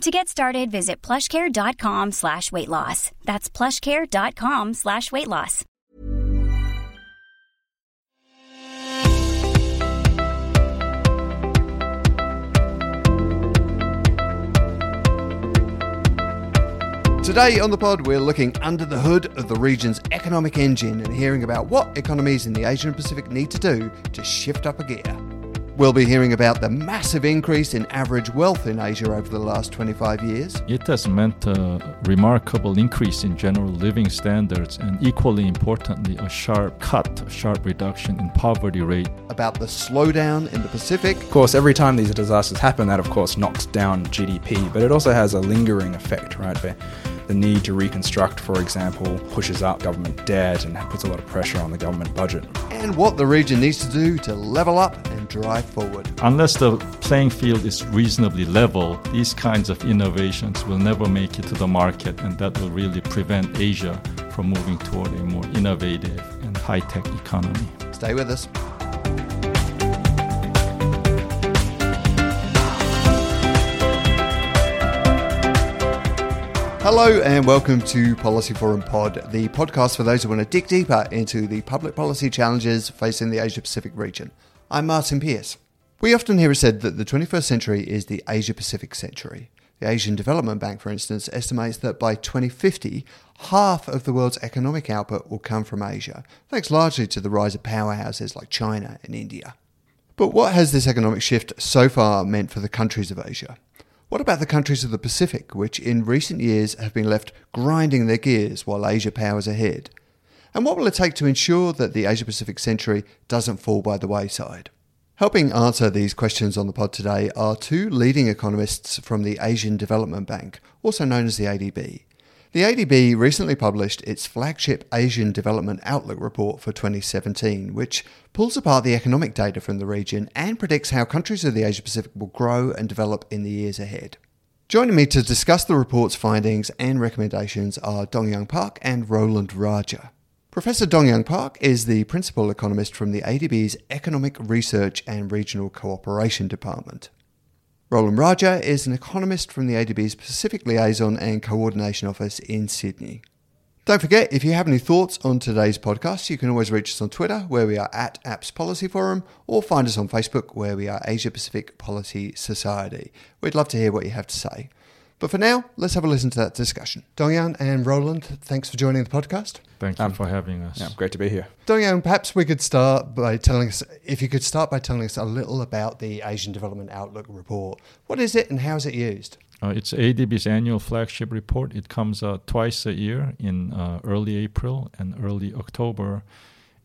To get started, visit plushcare.com slash weight loss. That's plushcare.com slash weight loss. Today on the pod, we're looking under the hood of the region's economic engine and hearing about what economies in the Asian Pacific need to do to shift up a gear. We'll be hearing about the massive increase in average wealth in Asia over the last 25 years, It has meant a remarkable increase in general living standards and equally importantly a sharp cut, a sharp reduction in poverty rate. about the slowdown in the Pacific, Of course, every time these disasters happen, that of course knocks down GDP, but it also has a lingering effect, right? Where the need to reconstruct, for example, pushes up government debt and puts a lot of pressure on the government budget. and what the region needs to do to level up and drive forward. Unless the playing field is reasonably level, these kinds of innovations will never make it to the market, and that will really prevent Asia from moving toward a more innovative and high tech economy. Stay with us. Hello and welcome to Policy Forum Pod, the podcast for those who want to dig deeper into the public policy challenges facing the Asia Pacific region. I'm Martyn Pearce. We often hear it said that the 21st century is the Asia Pacific century. The Asian Development Bank, for instance, estimates that by 2050, half of the world's economic output will come from Asia, thanks largely to the rise of powerhouses like China and India. But what has this economic shift so far meant for the countries of Asia? What about the countries of the Pacific, which in recent years have been left grinding their gears while Asia powers ahead? And what will it take to ensure that the Asia Pacific century doesn't fall by the wayside? Helping answer these questions on the pod today are two leading economists from the Asian Development Bank, also known as the ADB. The ADB recently published its flagship Asian Development Outlook report for 2017, which pulls apart the economic data from the region and predicts how countries of the Asia Pacific will grow and develop in the years ahead. Joining me to discuss the report's findings and recommendations are Donghyun Park and Roland Rajah. Professor Donghyun Park is the principal economist from the ADB's Economic Research and Regional Cooperation Department. Roland Rajah is an economist from the ADB's Pacific Liaison and Coordination Office in Sydney. Don't forget, if you have any thoughts on today's podcast, you can always reach us on Twitter, where we are at APPS Policy Forum, or find us on Facebook, where we are Asia Pacific Policy Society. We'd love to hear what you have to say. But for now, let's have a listen to that discussion. Donghyun and Roland, thanks for joining the podcast. Thank you Um, for having us. Yeah, great to be here. Donghyun, perhaps we could start by telling us, if you could start by telling us a little about the Asian Development Outlook report. What is it and how is it used? Uh, it's ADB's annual flagship report. It comes out twice a year in uh, early April and early October.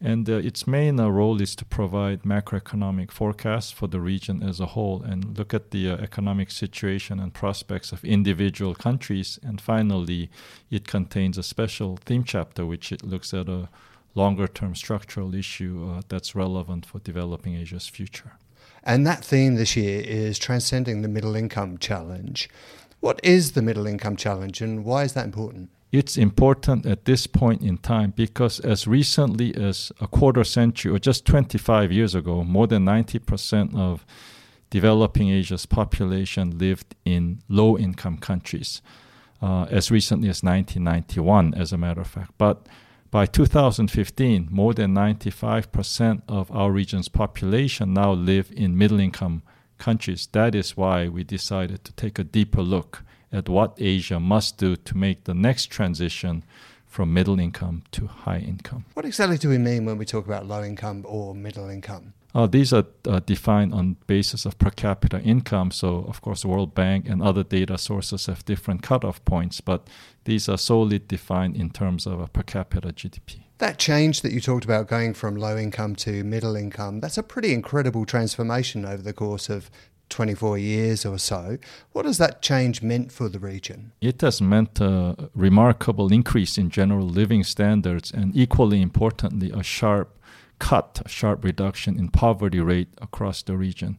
And uh, its main uh, role is to provide macroeconomic forecasts for the region as a whole and look at the uh, economic situation and prospects of individual countries. And finally, it contains a special theme chapter which it looks at a longer term structural issue uh, that's relevant for developing Asia's future. And that theme this year is transcending the middle income challenge. What is the middle income challenge and why is that important? It's important at this point in time because as recently as a quarter century or just 25 years ago, more than 90% of developing Asia's population lived in low income countries. Uh, as recently as 1991, as a matter of fact. But by 2015, more than 95% of our region's population now live in middle income countries. That is why we decided to take a deeper look at what Asia must do to make the next transition from middle income to high income. What exactly do we mean when we talk about low income or middle income? Uh, these are uh, defined on basis of per capita income. So, of course, the World Bank and other data sources have different cutoff points, but these are solely defined in terms of a per capita GDP. That change that you talked about going from low income to middle income, that's a pretty incredible transformation over the course of 24 years or so. What has that change meant for the region? It has meant a remarkable increase in general living standards and, equally importantly, a sharp cut, a sharp reduction in poverty rate across the region.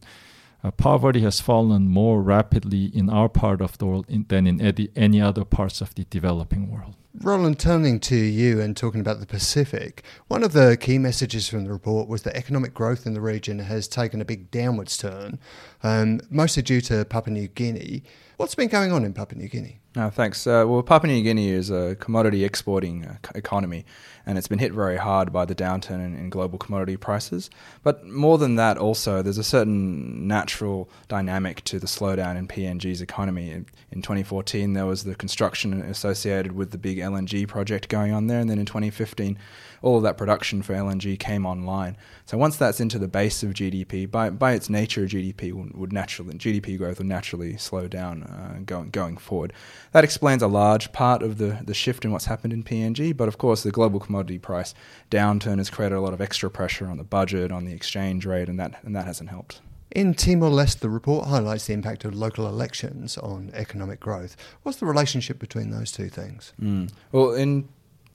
Uh, poverty has fallen more rapidly in our part of the world in, than in any, any other parts of the developing world. Roland, turning to you and talking about the Pacific, one of the key messages from the report was that economic growth in the region has taken a big downwards turn, um, mostly due to Papua New Guinea. What's been going on in Papua New Guinea? No, thanks. Uh, well, Papua New Guinea is a commodity exporting uh, economy, and it's been hit very hard by the downturn in, in, global commodity prices. But more than that, also, there's a certain natural dynamic to the slowdown in PNG's economy. In, in 2014, there was the construction associated with the big LNG project going on there, and then in 2015, all of that production for LNG came online. So once that's into the base of GDP, by, by its nature, GDP would, would naturally GDP growth would naturally slow down uh, going going forward. That explains a large part of the, the shift in what's happened in PNG. But of course, the global commodity price downturn has created a lot of extra pressure on the budget, on the exchange rate, and that and that hasn't helped. In Timor Leste, the report highlights the impact of local elections on economic growth. What's the relationship between those two things? Mm. Well, in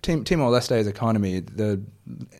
Timor Leste's economy, the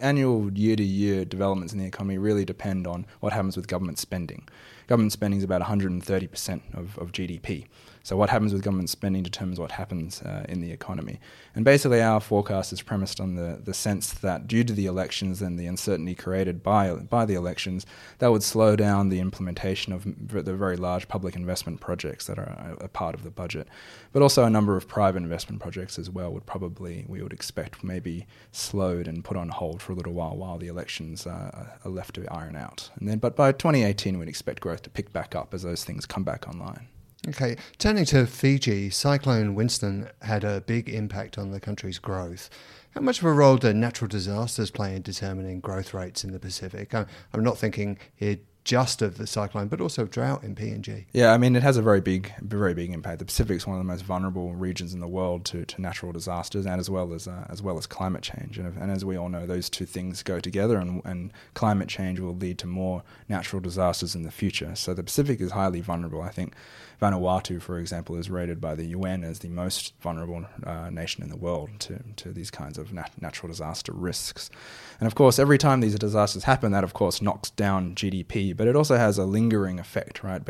annual year to year developments in the economy really depend on what happens with government spending. Government spending is about 130% of, of GDP. So what happens with government spending determines what happens uh, in the economy. And basically, our forecast is premised on the, the sense that due to the elections and the uncertainty created by by the elections, that would slow down the implementation of the very large public investment projects that are a part of the budget. But also a number of private investment projects as well would probably we would expect maybe slowed and put on hold for a little while while the elections uh, are left to iron out. And then, but by 2018, we'd expect growth to pick back up as those things come back online. Okay, turning to Fiji, Cyclone Winston had a big impact on the country's growth. How much of a role do natural disasters play in determining growth rates in the Pacific? I'm not thinking here just of the cyclone, but also drought in PNG. Yeah, I mean, it has a very big, very big impact. The Pacific is one of the most vulnerable regions in the world to, to natural disasters, and as well as uh, as well as climate change. And, and, as we all know, those two things go together, and, and climate change will lead to more natural disasters in the future. So the Pacific is highly vulnerable. I think Vanuatu, for example, is rated by the UN as the most vulnerable uh, nation in the world to, to these kinds of nat- natural disaster risks. And of course, every time these disasters happen, that of course knocks down GDP, but it also has a lingering effect, right?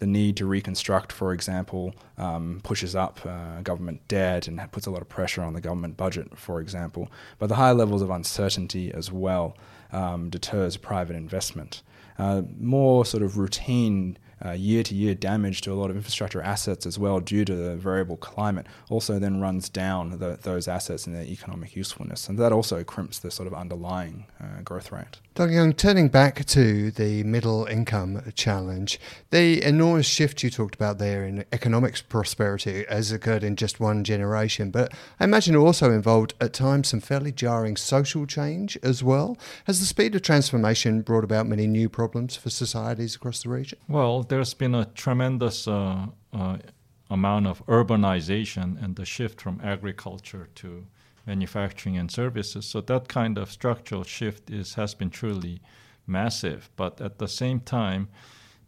the need to reconstruct, for example, um, pushes up uh, government debt and puts a lot of pressure on the government budget, for example. But the high levels of uncertainty as well um, deters private investment. Uh, more sort of routine year to year damage to a lot of infrastructure assets as well due to the variable climate also then runs down the, those assets and their economic usefulness. And that also crimps the sort of underlying uh, growth rate. Donghyun, turning back to the middle income challenge, the enormous shift you talked about there in economic prosperity has occurred in just one generation, but I imagine it also involved at times some fairly jarring social change as well. Has the speed of transformation brought about many new problems for societies across the region? Well, there's been a tremendous uh, uh, amount of urbanization and the shift from agriculture to manufacturing and services. So that kind of structural shift is has been truly massive. But at the same time,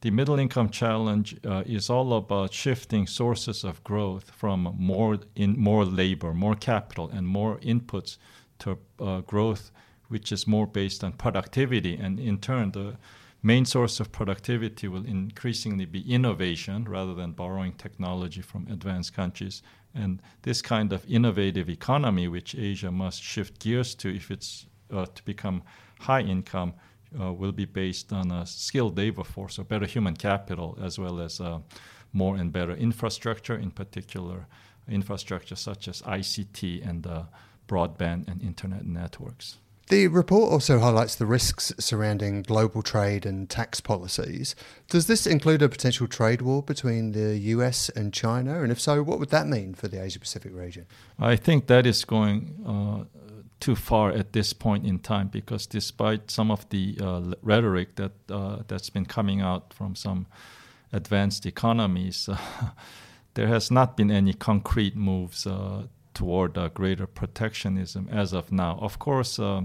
the middle income challenge uh, is all about shifting sources of growth from more in more labor, more capital, and more inputs to uh, growth, which is more based on productivity, and in turn the main source of productivity will increasingly be innovation rather than borrowing technology from advanced countries. And this kind of innovative economy, which Asia must shift gears to if it's uh, to become high income, uh, will be based on a skilled labor force, or better human capital, as well as uh, more and better infrastructure, in particular infrastructure such as ICT and uh, broadband and internet networks. The report also highlights the risks surrounding global trade and tax policies. Does this include a potential trade war between the US and China? And if so, what would that mean for the Asia Pacific region? I think that is going uh, too far at this point in time because despite some of the uh, rhetoric that uh, that's been coming out from some advanced economies, there has not been any concrete moves uh, toward uh, greater protectionism as of now. Of course, uh,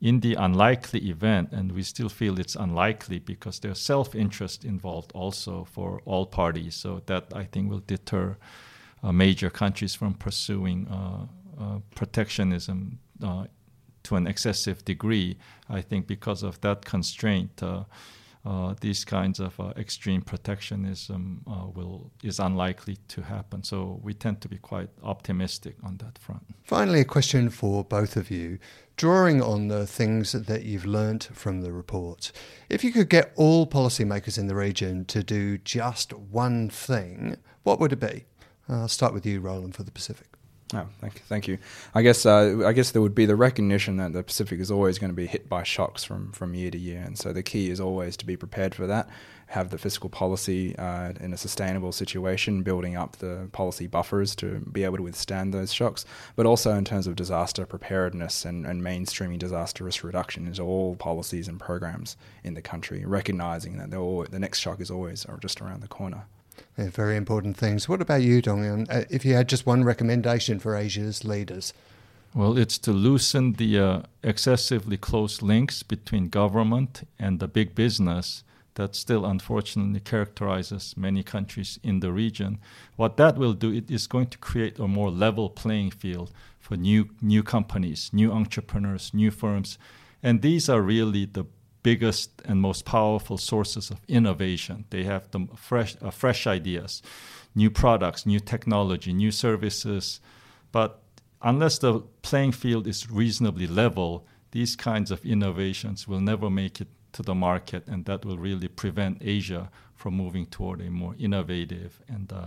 in the unlikely event, and we still feel it's unlikely because there's self interest involved also for all parties. So that I think will deter uh, major countries from pursuing uh, uh, protectionism uh, to an excessive degree. I think because of that constraint, uh, these kinds of uh, extreme protectionism uh, will is unlikely to happen. So we tend to be quite optimistic on that front. Finally, a question for both of you. Drawing on the things that you've learnt from the report, if you could get all policymakers in the region to do just one thing, what would it be? I'll start with you, Roland, for the Pacific. Oh, thank. Thank you. I guess uh, I guess there would be the recognition that the Pacific is always going to be hit by shocks from, from year to year, and so the key is always to be prepared for that. Have the fiscal policy uh, in a sustainable situation, building up the policy buffers to be able to withstand those shocks, but also in terms of disaster preparedness and, and mainstreaming disaster risk reduction into all policies and programs in the country, recognizing that the next shock is always just around the corner. Yeah, very important things. What about you, Dong? Uh, if you had just one recommendation for Asia's leaders? Well, it's to loosen the uh, excessively close links between government and the big business that still unfortunately characterizes many countries in the region. What that will do, it is going to create a more level playing field for new new companies, new entrepreneurs, new firms. And these are really the biggest and most powerful sources of innovation. They have the fresh, uh, fresh ideas, new products, new technology, new services. But unless the playing field is reasonably level, these kinds of innovations will never make it to the market, and that will really prevent Asia from moving toward a more innovative and uh,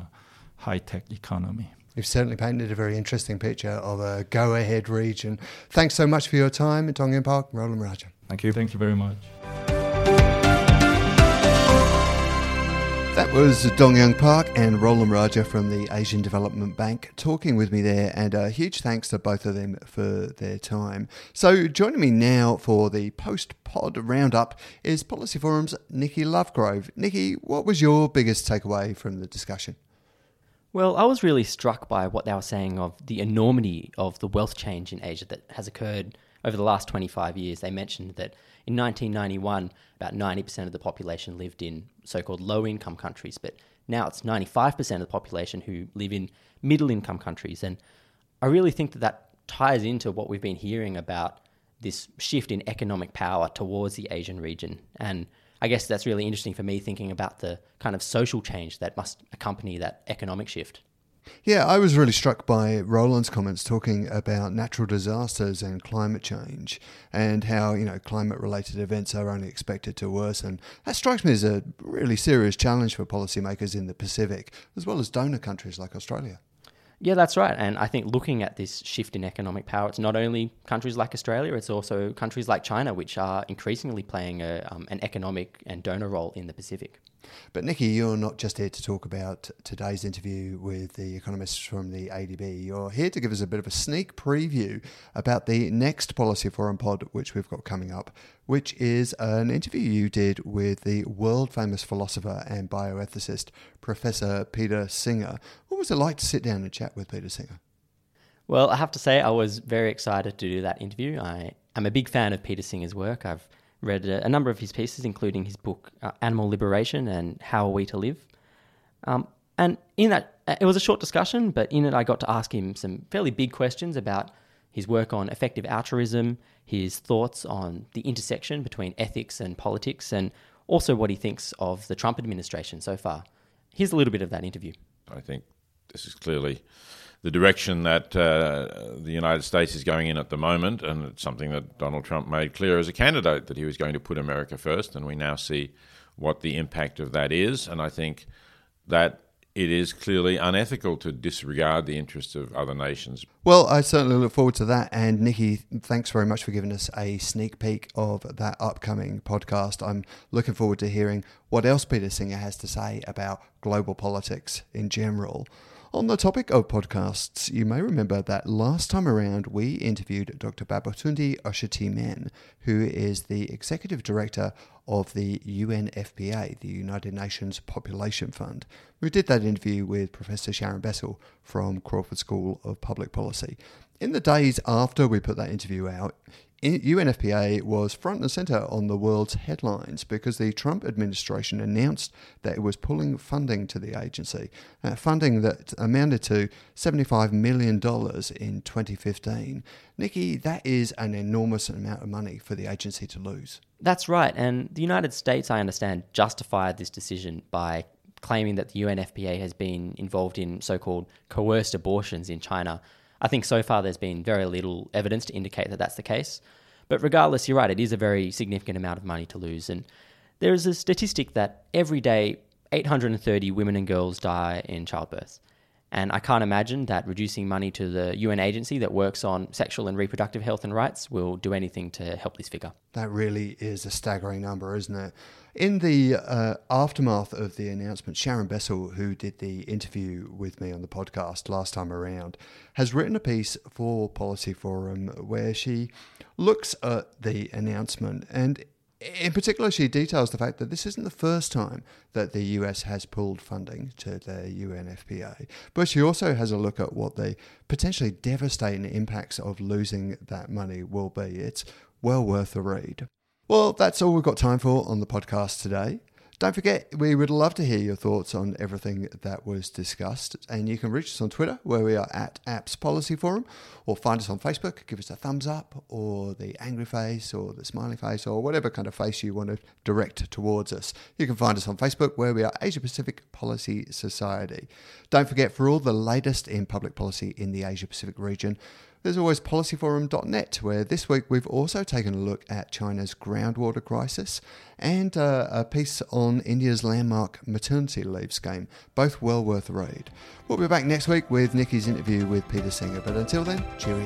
high tech economy. You've certainly painted a very interesting picture of a go ahead region. Thanks so much for your time, Donghyun Park, Roland Rajah. Thank you. Thank you very much. That was Donghyun Park and Roland Rajah from the Asian Development Bank talking with me there, and a huge thanks to both of them for their time. So, joining me now for the post pod roundup is Policy Forum's Nikki Lovegrove. Nikki, what was your biggest takeaway from the discussion? Well, I was really struck by what they were saying of the enormity of the wealth change in Asia that has occurred over the last 25 years, they mentioned that in 1991, about 90% of the population lived in so called low income countries, but now it's 95% of the population who live in middle income countries. And I really think that that ties into what we've been hearing about this shift in economic power towards the Asian region. And I guess that's really interesting for me thinking about the kind of social change that must accompany that economic shift. Yeah, I was really struck by Roland's comments talking about natural disasters and climate change and how, you know, climate related events are only expected to worsen. That strikes me as a really serious challenge for policymakers in the Pacific, as well as donor countries like Australia. Yeah, that's right. And I think looking at this shift in economic power, it's not only countries like Australia, it's also countries like China, which are increasingly playing a, um, an economic and donor role in the Pacific. But Nikki, you're not just here to talk about today's interview with the economists from the ADB. You're here to give us a bit of a sneak preview about the next Policy Forum pod, which we've got coming up, which is an interview you did with the world famous philosopher and bioethicist, Professor Peter Singer. What was it like to sit down and chat with Peter Singer? Well, I have to say, I was very excited to do that interview. I am a big fan of Peter Singer's work. I've read a, a number of his pieces, including his book uh, Animal Liberation and How Are We to Live. Um, and in that, uh, it was a short discussion, but in it, I got to ask him some fairly big questions about his work on effective altruism, his thoughts on the intersection between ethics and politics, and also what he thinks of the Trump administration so far. Here's a little bit of that interview. I think this is clearly the direction that uh, the United States is going in at the moment, and it's something that Donald Trump made clear as a candidate that he was going to put America first, and we now see what the impact of that is. And I think that it is clearly unethical to disregard the interests of other nations. Well, I certainly look forward to that. And Nikki, thanks very much for giving us a sneak peek of that upcoming podcast. I'm looking forward to hearing what else Peter Singer has to say about global politics in general. On the topic of podcasts, you may remember that last time around we interviewed Dr. Babatunde Osotimehin, who is the Executive Director of the UNFPA, the United Nations Population Fund. We did that interview with Professor Sharon Bessell from Crawford School of Public Policy. In the days after we put that interview out, UNFPA was front and center on the world's headlines because the Trump administration announced that it was pulling funding to the agency, uh, funding that amounted to $75 million in 2015. Nikki, that is an enormous amount of money for the agency to lose. That's right. And the United States, I understand, justified this decision by claiming that the UNFPA has been involved in so called coerced abortions in China I think so far there's been very little evidence to indicate that that's the case. But regardless, you're right, it is a very significant amount of money to lose. And there is a statistic that every day 830 women and girls die in childbirth. And I can't imagine that reducing money to the UN agency that works on sexual and reproductive health and rights will do anything to help this figure. That really is a staggering number, isn't it? In the uh, aftermath of the announcement, Sharon Bessell, who did the interview with me on the podcast last time around, has written a piece for Policy Forum where she looks at the announcement and in particular, she details the fact that this isn't the first time that the US has pulled funding to the UNFPA, but she also has a look at what the potentially devastating impacts of losing that money will be. It's well worth a read. Well, that's all we've got time for on the podcast today. Don't forget, we would love to hear your thoughts on everything that was discussed. And you can reach us on Twitter, where we are at APPS Policy Forum, or find us on Facebook, give us a thumbs up, or the angry face, or the smiley face, or whatever kind of face you want to direct towards us. You can find us on Facebook, where we are Asia Pacific Policy Society. Don't forget, for all the latest in public policy in the Asia Pacific region, there's always policyforum.net, where this week we've also taken a look at China's groundwater crisis and uh, a piece on India's landmark maternity leave scheme, both well worth a read. We'll be back next week with Nikki's interview with Peter Singer, but until then, cheerio.